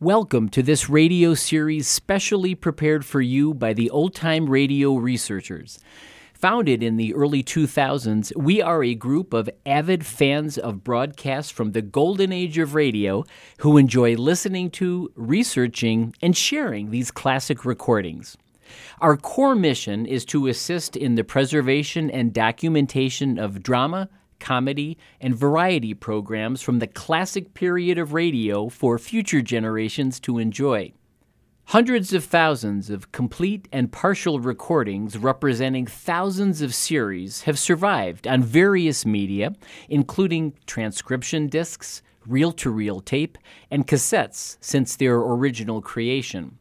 Welcome to this radio series specially prepared for you by the Old Time Radio researchers. Founded in the early 2000s, we are a group of avid fans of broadcasts from the golden age of radio who enjoy listening to, researching, and sharing these classic recordings. Our core mission is to assist in the preservation and documentation of drama, comedy, and variety programs from the classic period of radio for future generations to enjoy. Hundreds of thousands of complete and partial recordings representing thousands of series have survived on various media, including transcription discs, reel to reel tape, and cassettes since their original creation.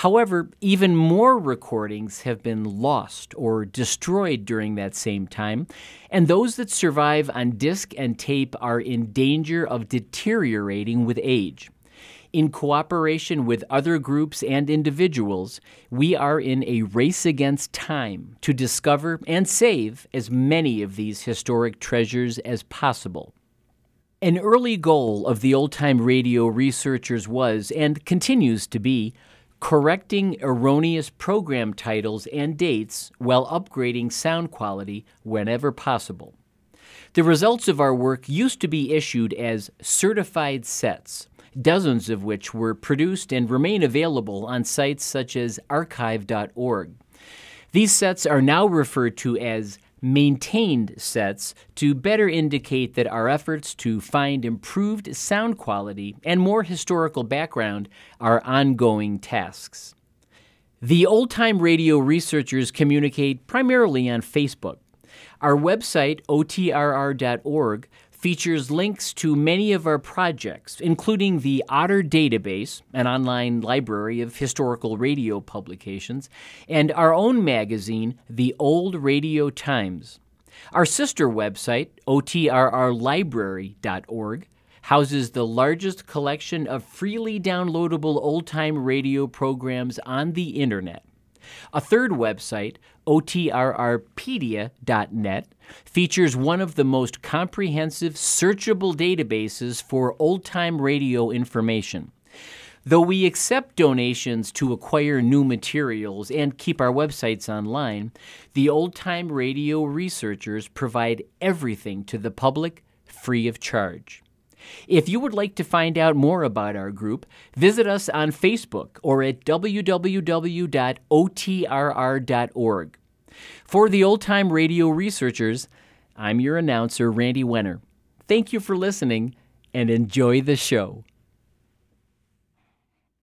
However, even more recordings have been lost or destroyed during that same time, and those that survive on disc and tape are in danger of deteriorating with age. In cooperation with other groups and individuals, we are in a race against time to discover and save as many of these historic treasures as possible. An early goal of the old time radio researchers was, and continues to be, correcting erroneous program titles and dates while upgrading sound quality whenever possible. The results of our work used to be issued as certified sets, dozens of which were produced and remain available on sites such as archive.org. These sets are now referred to as maintained sets to better indicate that our efforts to find improved sound quality and more historical background are ongoing tasks. The old time radio researchers communicate primarily on Facebook. Our website, otrr.org, features links to many of our projects, including the Otter Database, an online library of historical radio publications, and our own magazine, The Old Radio Times. Our sister website, otrrlibrary.org, houses the largest collection of freely downloadable old time radio programs on the internet. A third website, otrrpedia.net, features one of the most comprehensive searchable databases for old time radio information. Though we accept donations to acquire new materials and keep our websites online, the old time radio researchers provide everything to the public free of charge. If you would like to find out more about our group, visit us on Facebook or at www.otrr.org. For the Old Time Radio Researchers, I'm your announcer, Randy Wenner. Thank you for listening and enjoy the show.